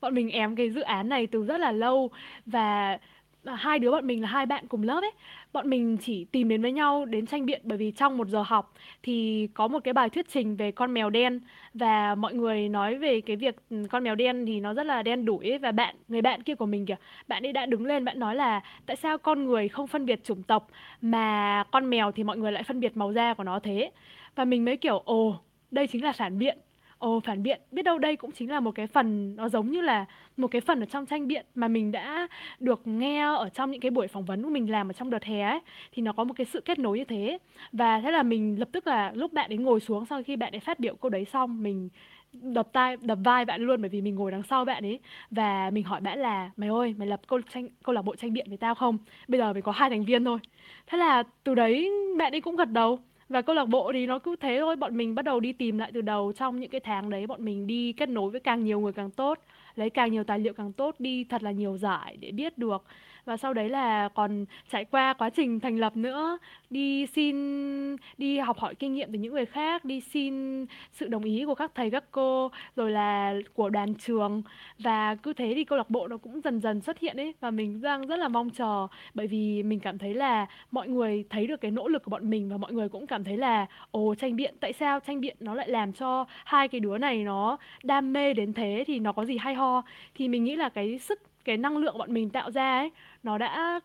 Bọn mình ém cái dự án này từ rất là lâu và hai đứa bọn mình là hai bạn cùng lớp ấy. Bọn mình chỉ tìm đến với nhau đến tranh biện, bởi vì trong một giờ học thì có một cái bài thuyết trình về con mèo đen. Và mọi người nói về cái việc ừ, con mèo đen thì nó rất là đen đủi ấy. và bạn, người bạn kia của mình kìa, bạn ấy đã đứng lên, bạn nói là tại sao con người không phân biệt chủng tộc mà con mèo thì mọi người lại phân biệt màu da của nó thế? Và mình mới kiểu, ồ, đây chính là phản biện. Ồ, phản biện, biết đâu đây cũng chính là một cái phần nó giống như là một cái phần ở trong tranh biện mà mình đã được nghe ở trong những cái buổi phỏng vấn của mình làm ở trong đợt hè ấy. Thì nó có một cái sự kết nối như thế. Và thế là mình lập tức là lúc bạn ấy ngồi xuống sau khi bạn ấy phát biểu câu đấy xong mình đập tay đập vai bạn luôn bởi vì mình ngồi đằng sau bạn ấy. Và mình hỏi bạn là mày ơi mày lập câu tranh câu lạc bộ tranh biện với tao không? Bây giờ mình có hai thành viên thôi. Thế là từ đấy bạn ấy cũng gật đầu. Và câu lạc bộ thì nó cứ thế thôi, bọn mình bắt đầu đi tìm lại từ đầu trong những cái tháng đấy bọn mình đi kết nối với càng nhiều người càng tốt, lấy càng nhiều tài liệu càng tốt, đi thật là nhiều giải để biết được. Và sau đấy là còn trải qua quá trình thành lập nữa, đi xin đi học hỏi kinh nghiệm từ những người khác, đi xin sự đồng ý của các thầy các cô, rồi là của đoàn trường. Và cứ thế thì câu lạc bộ nó cũng dần dần xuất hiện ấy và mình đang rất là mong chờ. Bởi vì mình cảm thấy là mọi người thấy được cái nỗ lực của bọn mình và mọi người cũng cảm thấy là ồ tranh biện tại sao tranh biện nó lại làm cho hai cái đứa này nó đam mê đến thế thì nó có gì hay ho? Thì mình nghĩ là cái sức cái năng lượng bọn mình tạo ra ấy nó đã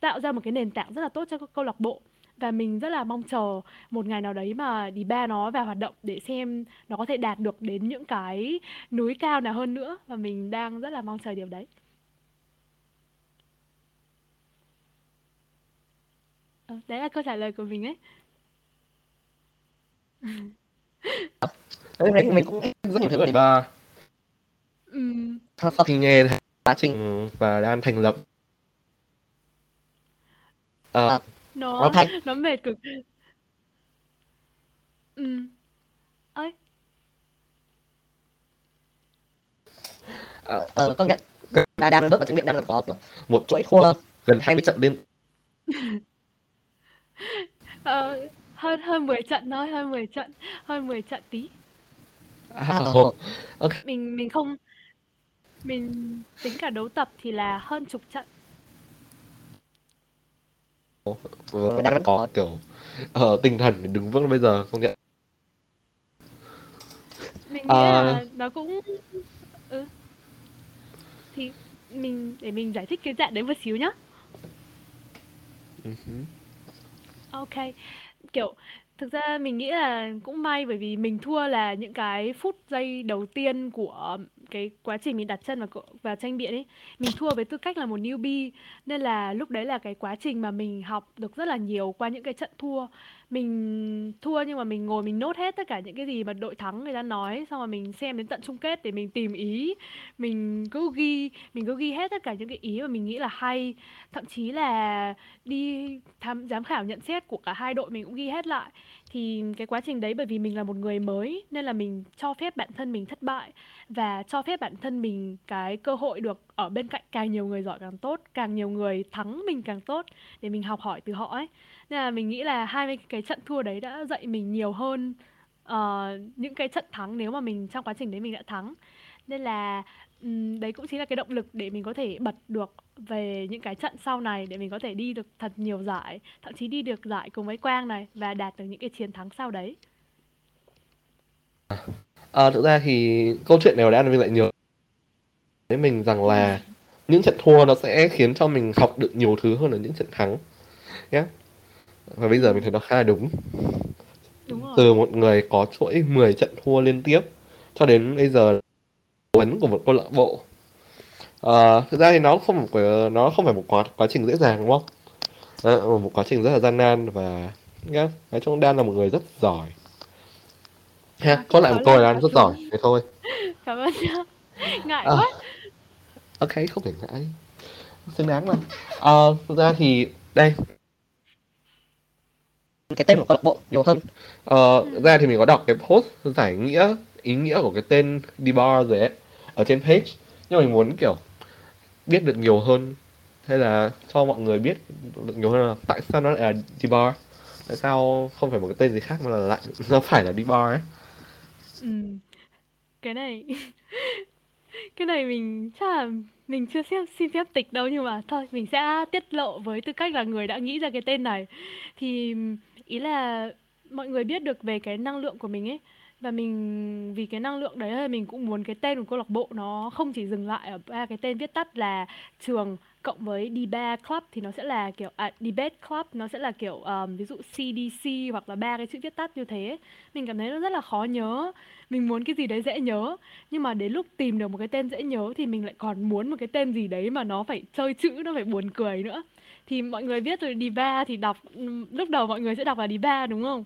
tạo ra một cái nền tảng rất là tốt cho câu lạc bộ và mình rất là mong chờ một ngày nào đấy mà đi ba nó vào hoạt động để xem nó có thể đạt được đến những cái núi cao nào hơn nữa và mình đang rất là mong chờ điều đấy. Ờ, đấy là câu trả lời của mình ấy. Đấy, mình, mình cũng rất nhiều thứ về và Ừm, sau sau khi nghe quá trình và đang thành lập ờ, nó nó thành nó mệt cực. Ừm. Ơi, ờ, ờ, công nhận là đang bước vào chứng nhận đang có một chuỗi thua gần 20 trận liên ờ, hơn hơn 10 trận thôi, hơn 10 trận, hơn 10 trận tí. à, ok Mình mình không mình tính cả đấu tập thì là hơn chục trận. Và đang có kiểu ờ, tinh thần đứng vững bây giờ công nhận Mình nghĩ Ờ, là nó cũng ừ. Thì mình để mình giải thích cái dạng đấy một xíu nhá. hứ. Ok, kiểu thực ra mình nghĩ là cũng may bởi vì mình thua là những cái phút giây đầu tiên của cái quá trình mình đặt chân vào vào tranh biện ấy. Mình thua với tư cách là một newbie nên là lúc đấy là cái quá trình mà mình học được rất là nhiều qua những cái trận thua. Mình thua nhưng mà mình ngồi mình nốt hết tất cả những cái gì mà đội thắng người ta nói xong rồi mình xem đến tận chung kết để mình tìm ý. Mình cứ ghi, mình cứ ghi hết tất cả những cái ý mà mình nghĩ là hay, thậm chí là đi tham giám khảo nhận xét của cả hai đội mình cũng ghi hết lại thì cái quá trình đấy bởi vì mình là một người mới nên là mình cho phép bản thân mình thất bại và cho phép bản thân mình cái cơ hội được ở bên cạnh càng nhiều người giỏi càng tốt càng nhiều người thắng mình càng tốt để mình học hỏi từ họ ấy. Nên là mình nghĩ là hai mươi cái trận thua đấy đã dạy mình nhiều hơn uh, những cái trận thắng nếu mà mình trong quá trình đấy mình đã thắng. Nên là ừm, đấy cũng chính là cái động lực để mình có thể bật được về những cái trận sau này để mình có thể đi được thật nhiều giải, thậm chí đi được giải cùng với Quang này và đạt được những cái chiến thắng sau đấy. Ờ, thực ra thì câu chuyện này đã mình lại nhiều với mình rằng là những trận thua nó sẽ khiến cho mình học được nhiều thứ hơn là những trận thắng nhé và bây giờ mình thấy nó khá là đúng Đúng rồi. từ một người có chuỗi 10 trận thua liên tiếp cho đến bây giờ vấn của một câu lạc bộ. Ờ, thực ra thì nó không một cái- nó không phải một quá quá trình dễ dàng đúng không? Đó, một quá trình rất là gian nan và nhá nói chung Dan là một người rất giỏi. Ha À, có lại một câu là có rất giỏi thế thôi. Cảm ơn nhá. Ngại Ờ, quá. ok không thể ngại. Xứng đáng mà Ờ, thực ra thì đây. Cái tên của câu lạc bộ nhiều hơn. Ờ, thực ra thì mình có đọc cái post giải nghĩa ý nghĩa của cái tên D-bar rồi ấy ở trên page. Nhưng mình muốn, kiểu, biết được nhiều hơn. Hay là cho mọi người biết được nhiều hơn là tại sao nó lại là D-bar? Tại sao không phải một cái tên gì khác mà là lại nó phải là D-bar ấy? Ừ. Cái này cái này mình chắc là mình chưa xếp, xin phép tịch đâu nhưng mà thôi, mình sẽ tiết lộ với tư cách là người đã nghĩ ra cái tên này. Thì ý là mọi người biết được về cái năng lượng của mình ấy và mình vì cái năng lượng đấy là mình cũng muốn cái tên của câu lạc bộ nó không chỉ dừng lại ở ba cái tên viết tắt là trường cộng với debate club thì nó sẽ là kiểu à, debate club nó sẽ là kiểu um, ví dụ CDC hoặc là ba cái chữ viết tắt như thế. Mình cảm thấy nó rất là khó nhớ. Mình muốn cái gì đấy dễ nhớ. Nhưng mà đến lúc tìm được một cái tên dễ nhớ thì mình lại còn muốn một cái tên gì đấy mà nó phải chơi chữ nó phải buồn cười nữa thì mọi người biết rồi đi ba thì đọc lúc đầu mọi người sẽ đọc là đi ba đúng không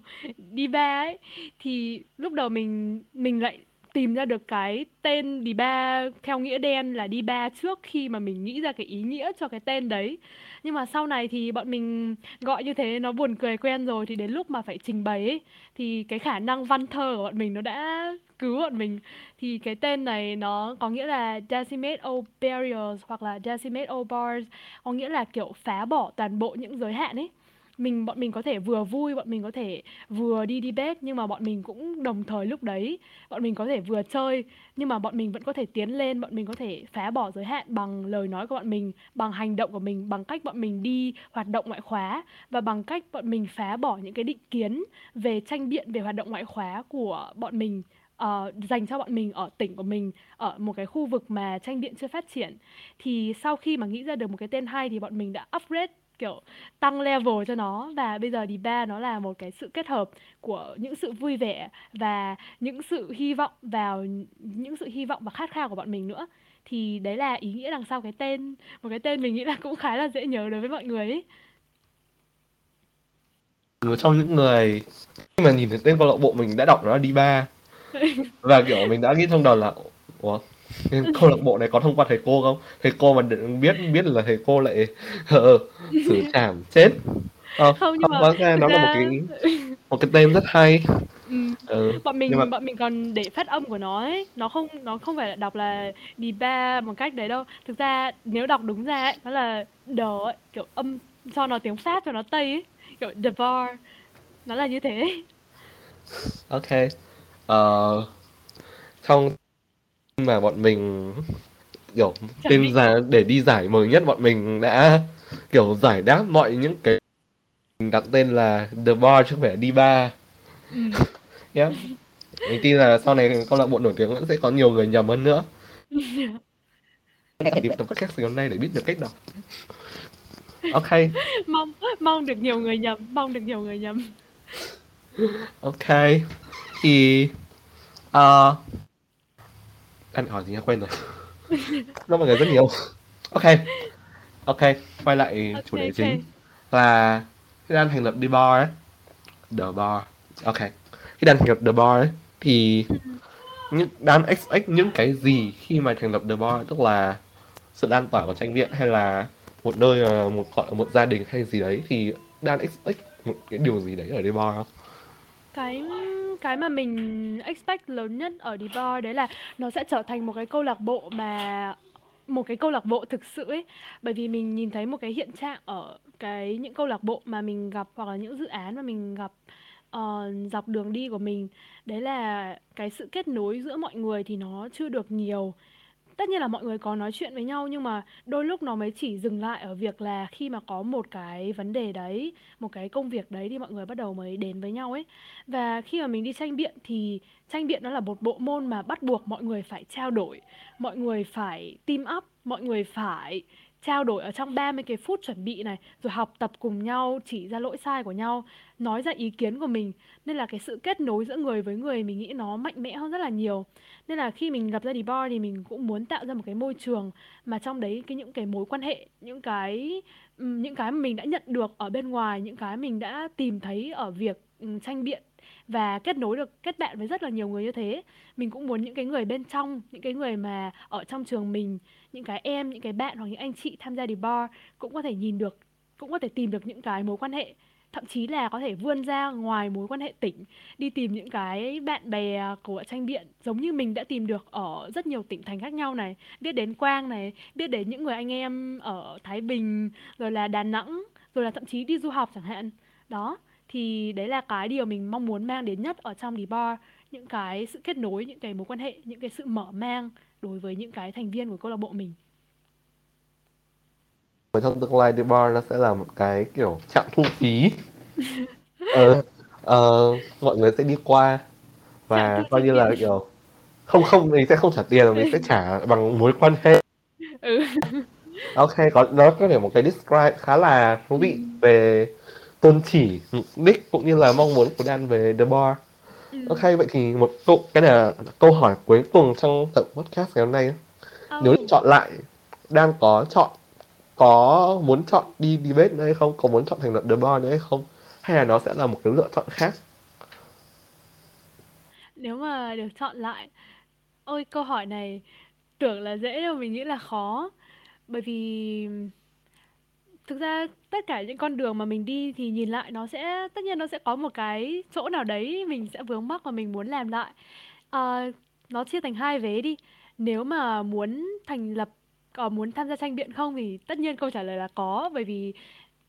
đi ba ấy thì lúc đầu mình mình lại tìm ra được cái tên đi ba theo nghĩa đen là đi ba trước khi mà mình nghĩ ra cái ý nghĩa cho cái tên đấy. Nhưng mà sau này thì bọn mình gọi như thế nó buồn cười quen rồi thì đến lúc mà phải trình bày ấy, thì cái khả năng văn thơ của bọn mình nó đã cứu bọn mình. Thì cái tên này nó có nghĩa là Decimate all barriers hoặc là Decimate all bars, có nghĩa là kiểu phá bỏ toàn bộ những giới hạn ấy. Mình bọn mình có thể vừa vui bọn mình có thể vừa đi debate nhưng mà bọn mình cũng đồng thời lúc đấy bọn mình có thể vừa chơi nhưng mà bọn mình vẫn có thể tiến lên bọn mình có thể phá bỏ giới hạn bằng lời nói của bọn mình bằng hành động của mình bằng cách bọn mình đi hoạt động ngoại khóa và bằng cách bọn mình phá bỏ những cái định kiến về tranh biện về hoạt động ngoại khóa của bọn mình uh, dành cho bọn mình ở tỉnh của mình ở một cái khu vực mà tranh biện chưa phát triển. Thì sau khi mà nghĩ ra được một cái tên hay thì bọn mình đã upgrade kiểu tăng level cho nó. Và bây giờ thì ba nó là một cái sự kết hợp của những sự vui vẻ và những sự hy vọng vào những sự hy vọng và khát khao của bọn mình nữa. Thì đấy là ý nghĩa đằng sau cái tên một cái tên mình nghĩ là cũng khá là dễ nhớ đối với mọi người ấy. Trong những người khi mà nhìn thấy tên câu lạc bộ mình đã đọc nó là đi ba và kiểu mình đã nghĩ trong đầu là ủa câu lạc bộ này có thông qua thầy cô không? Thầy cô mà biết biết là thầy cô lại ờ, xử trảm chết. Ờ, không nhưng mà hóa ra nó là một cái một cái tên rất hay. Ừ. ừ. bọn mình nhưng mà bọn mình còn để phát âm của nó ấy. Nó không nó không phải là đọc là đi ba một cách đấy đâu. Thực ra nếu đọc đúng ra ấy nó là đờ ấy, kiểu âm cho nó tiếng pháp cho nó tây ấy kiểu the bar. Nó là như thế. Ok ờ, trong mà bọn mình kiểu tên ra để đi giải mới nhất bọn mình đã kiểu giải đáp mọi những cái mình đặt tên là The Bar chứ không phải đi ba ừ. nhé mình tin là sau này câu lạc bộ nổi tiếng vẫn sẽ có nhiều người nhầm hơn nữa. Tìm tập podcast ngày hôm nay để biết được cách đọc. Ok. Mong mong được nhiều người nhầm mong được nhiều người nhầm. Ok thì ờ anh hỏi gì nhá quên rồi. Nó mọi người rất nhiều. Ok ok quay lại ok chủ đề ok. chính là khi đang thành lập The Bar ấy The Bar ok. Khi đang thành lập The Bar ấy thì những đang expect những cái gì khi mà thành lập The Bar? Tức là sự lan tỏa của tranh viện hay là một nơi ờ, một gọi một gia đình hay gì đấy thì đang expect một cái điều gì đấy ở The Bar không? Cái cái mà mình expect lớn nhất ở Devar đấy là nó sẽ trở thành một cái câu lạc bộ mà một cái câu lạc bộ thực sự ấy. Bởi vì mình nhìn thấy một cái hiện trạng ở cái những câu lạc bộ mà mình gặp hoặc là những dự án mà mình gặp uh, dọc đường đi của mình. Đấy là cái sự kết nối giữa mọi người thì nó chưa được nhiều tất nhiên là mọi người có nói chuyện với nhau, nhưng mà đôi lúc nó mới chỉ dừng lại ở việc là khi mà có một cái vấn đề đấy, một cái công việc đấy thì mọi người bắt đầu mới đến với nhau ấy. Và khi mà mình đi tranh biện thì tranh biện nó là một bộ môn mà bắt buộc mọi người phải trao đổi, mọi người phải team up, mọi người phải trao đổi ở trong 30 cái phút chuẩn bị này, rồi học tập cùng nhau, chỉ ra lỗi sai của nhau, nói ra ý kiến của mình. Nên là cái sự kết nối giữa người với người mình nghĩ nó mạnh mẽ hơn rất là nhiều. Nên là khi mình gặp ra Dbar thì mình cũng muốn tạo ra một cái môi trường mà trong đấy cái những cái mối quan hệ, những cái những cái mà mình đã nhận được ở bên ngoài, những cái mình đã tìm thấy ở việc tranh biện và kết nối được, kết bạn với rất là nhiều người như thế. Mình cũng muốn những cái người bên trong, những cái người mà ở trong trường mình, những cái em, những cái bạn hoặc những anh chị tham gia đi bar cũng có thể nhìn được, cũng có thể tìm được những cái mối quan hệ, thậm chí là có thể vươn ra ngoài mối quan hệ tỉnh, đi tìm những cái bạn bè của tranh biện giống như mình đã tìm được ở rất nhiều tỉnh thành khác nhau này. Biết đến Quang này, biết đến những người anh em ở Thái Bình, rồi là Đà Nẵng, rồi là thậm chí đi du học chẳng hạn. Đó thì đấy là cái điều mình mong muốn mang đến nhất ở trong Dbar những cái sự kết nối những cái mối quan hệ những cái sự mở mang đối với những cái thành viên của câu lạc bộ mình. Và trong tương lai The Bar nó sẽ là một cái kiểu trạm thu phí. Ờ, ờ, mọi người sẽ đi qua và coi như là kiểu không không mình sẽ không trả tiền mà mình sẽ trả bằng mối quan hệ. Ừ. Ok có nó có thể một cái describe khá là thú vị về tôn chỉ mục đích cũng như là mong muốn của Dan về The Bar. Ừ. ok vậy thì một câu cái là câu hỏi cuối cùng trong tập podcast ngày hôm nay nếu được oh chọn lại Dan có chọn có muốn chọn đi debate nữa hay không? Có muốn chọn thành lập The Bar nữa hay không? Hay là nó sẽ là một cái lựa chọn khác? Nếu mà được chọn lại Ôi, câu hỏi này tưởng là dễ đâu, mình nghĩ là khó. Bởi vì thực ra tất cả những con đường mà mình đi thì nhìn lại nó sẽ tất nhiên nó sẽ có một cái chỗ nào đấy mình sẽ vướng mắc và mình muốn làm lại. à, nó chia thành hai vế đi. Nếu mà muốn thành lập có muốn tham gia tranh biện không thì tất nhiên câu trả lời là có bởi vì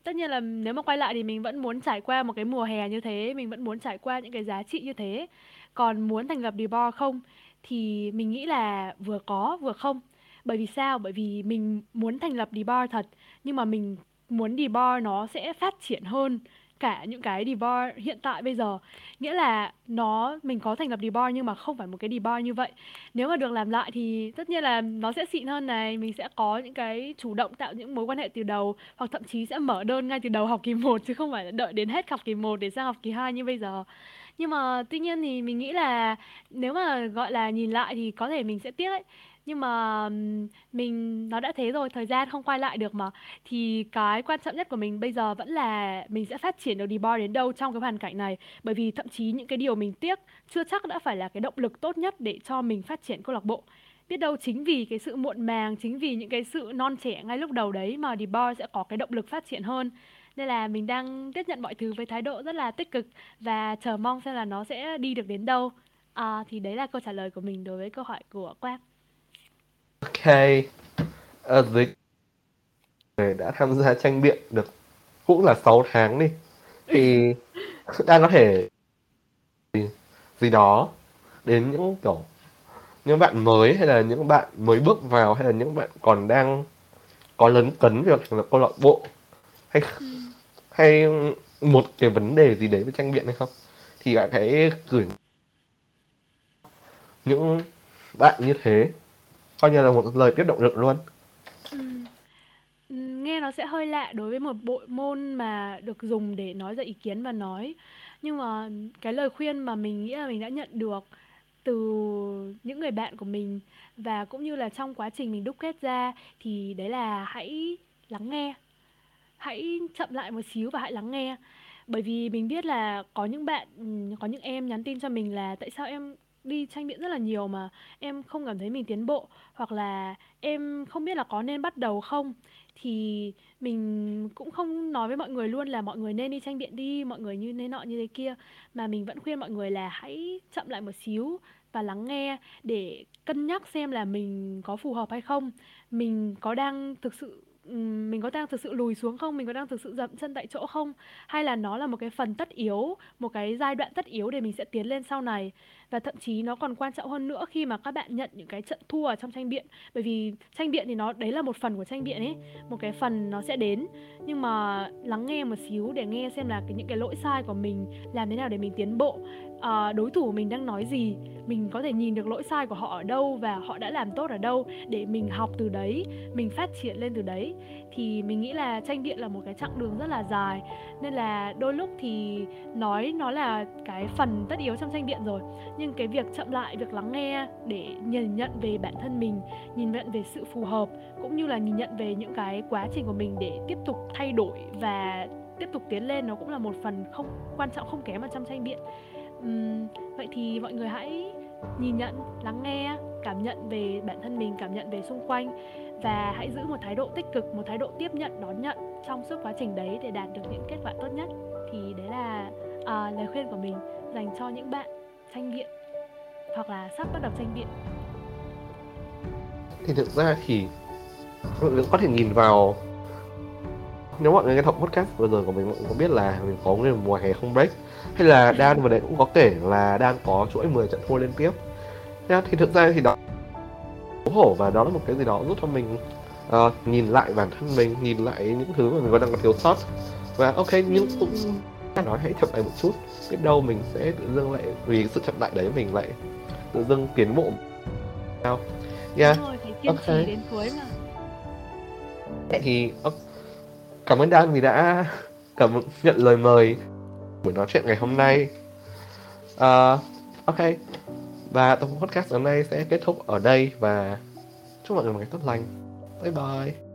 tất nhiên là nếu mà quay lại thì mình vẫn muốn trải qua một cái mùa hè như thế, mình vẫn muốn trải qua những cái giá trị như thế. Còn muốn thành lập Debor không thì mình nghĩ là vừa có vừa không. Bởi vì sao? Bởi vì mình muốn thành lập Debor thật nhưng mà mình muốn Debor nó sẽ phát triển hơn cả những cái Debor hiện tại bây giờ. Nghĩa là nó mình có thành lập Debor nhưng mà không phải một cái Debor như vậy. Nếu mà được làm lại thì tất nhiên là nó sẽ xịn hơn này, mình sẽ có những cái chủ động tạo những mối quan hệ từ đầu hoặc thậm chí sẽ mở đơn ngay từ đầu học kỳ 1 chứ không phải đợi đến hết học kỳ 1 để sang học kỳ 2 như bây giờ. Nhưng mà tuy nhiên thì mình nghĩ là nếu mà gọi là nhìn lại thì có thể mình sẽ tiếc ấy. Nhưng mà mình nó đã thế rồi, thời gian không quay lại được mà. Thì cái quan trọng nhất của mình bây giờ vẫn là mình sẽ phát triển được Debor đến đâu trong cái hoàn cảnh này. Bởi vì thậm chí những cái điều mình tiếc chưa chắc đã phải là cái động lực tốt nhất để cho mình phát triển câu lạc bộ. Biết đâu chính vì cái sự muộn màng, chính vì những cái sự non trẻ ngay lúc đầu đấy mà Debor sẽ có cái động lực phát triển hơn. Nên là mình đang tiếp nhận mọi thứ với thái độ rất là tích cực và chờ mong xem là nó sẽ đi được đến đâu. À, thì đấy là câu trả lời của mình đối với câu hỏi của Quang. Ok. Ờ, dưới người đã tham gia tranh biện được cũng là 6 tháng đi. Thì đang có thể gì, gì đó đến những kiểu những bạn mới hay là những bạn mới bước vào hay là những bạn còn đang có lấn cấn việc thành lập câu lạc bộ hay hay một cái vấn đề gì đấy với tranh biện hay không? Thì bạn hãy gửi những bạn như thế coi như là một lời tiếp động lực luôn ừ. Nghe nó sẽ hơi lạ đối với một bộ môn mà được dùng để nói ra ý kiến và nói. Nhưng mà cái lời khuyên mà mình nghĩ là mình đã nhận được từ những người bạn của mình và cũng như là trong quá trình mình đúc kết ra thì đấy là hãy lắng nghe. Hãy chậm lại một xíu và hãy lắng nghe. Bởi vì mình biết là có những bạn, có những em nhắn tin cho mình là tại sao em đi tranh biện rất là nhiều mà em không cảm thấy mình tiến bộ, hoặc là em không biết là có nên bắt đầu không. Thì mình cũng không nói với mọi người luôn là mọi người nên đi tranh biện đi, mọi người như thế nọ như thế kia. Mà mình vẫn khuyên mọi người là hãy chậm lại một xíu và lắng nghe để cân nhắc xem là mình có phù hợp hay không. Mình có đang thực sự mình có đang thực sự lùi xuống không? Mình có đang thực sự dậm chân tại chỗ không? Hay là nó là một cái phần tất yếu, một cái giai đoạn tất yếu để mình sẽ tiến lên sau này? Và thậm chí nó còn quan trọng hơn nữa khi mà các bạn nhận những cái trận thua ở trong tranh biện. Bởi vì tranh biện thì nó, đấy là một phần của tranh biện ấy. Một cái phần nó sẽ đến. Nhưng mà lắng nghe một xíu để nghe xem là cái, những cái lỗi sai của mình làm thế nào để mình tiến bộ uh, đối thủ của mình đang nói gì? Mình có thể nhìn được lỗi sai của họ ở đâu và họ đã làm tốt ở đâu để mình học từ đấy mình phát triển lên từ đấy. Thì mình nghĩ là tranh biện là một cái chặng đường rất là dài. Nên là đôi lúc thì nói nó là cái phần tất yếu trong tranh biện rồi. Nhưng cái việc chậm lại việc lắng nghe để nhìn nhận về bản thân mình nhìn nhận về sự phù hợp cũng như là nhìn nhận về những cái quá trình của mình để tiếp tục thay đổi và tiếp tục tiến lên nó cũng là một phần không quan trọng không kém ở trong tranh biện uhm, vậy thì mọi người hãy nhìn nhận lắng nghe cảm nhận về bản thân mình cảm nhận về xung quanh và hãy giữ một thái độ tích cực một thái độ tiếp nhận đón nhận trong suốt quá trình đấy để đạt được những kết quả tốt nhất. Thì đấy là à, lời khuyên của mình dành cho những bạn tranh biện hoặc là sắp bắt đầu tranh biện. Thì thực ra thì mọi người có thể nhìn vào nếu mọi người nghe tập podcast vừa rồi của mình mọi người có biết là mình có một mùa hè không break? Hay là Dan vừa đấy cũng có kể là Dan có chuỗi 10 trận thua liên tiếp. Nha, thì thực ra thì đó xấu hổ và đó là một cái gì đó giúp cho mình ờ, nhìn lại bản thân mình nhìn lại những thứ mà mình còn đang còn thiếu sót. Và ok nhưng cũng nói hãy chậm lại một chút. Biết đâu mình sẽ tự dưng lại vì sự chậm lại đấy mình lại tự dưng tiến bộ. Sao? Yeah Đúng rồi phải kiên ok. trì đến cuối mà. Thì ơ, cảm ơn đan vì đã cảm nhận lời mời buổi nói chuyện ngày hôm nay. Uh, ok. Và tập podcast hôm nay sẽ kết thúc ở đây và chúc mọi người một ngày tốt lành. Bye bye.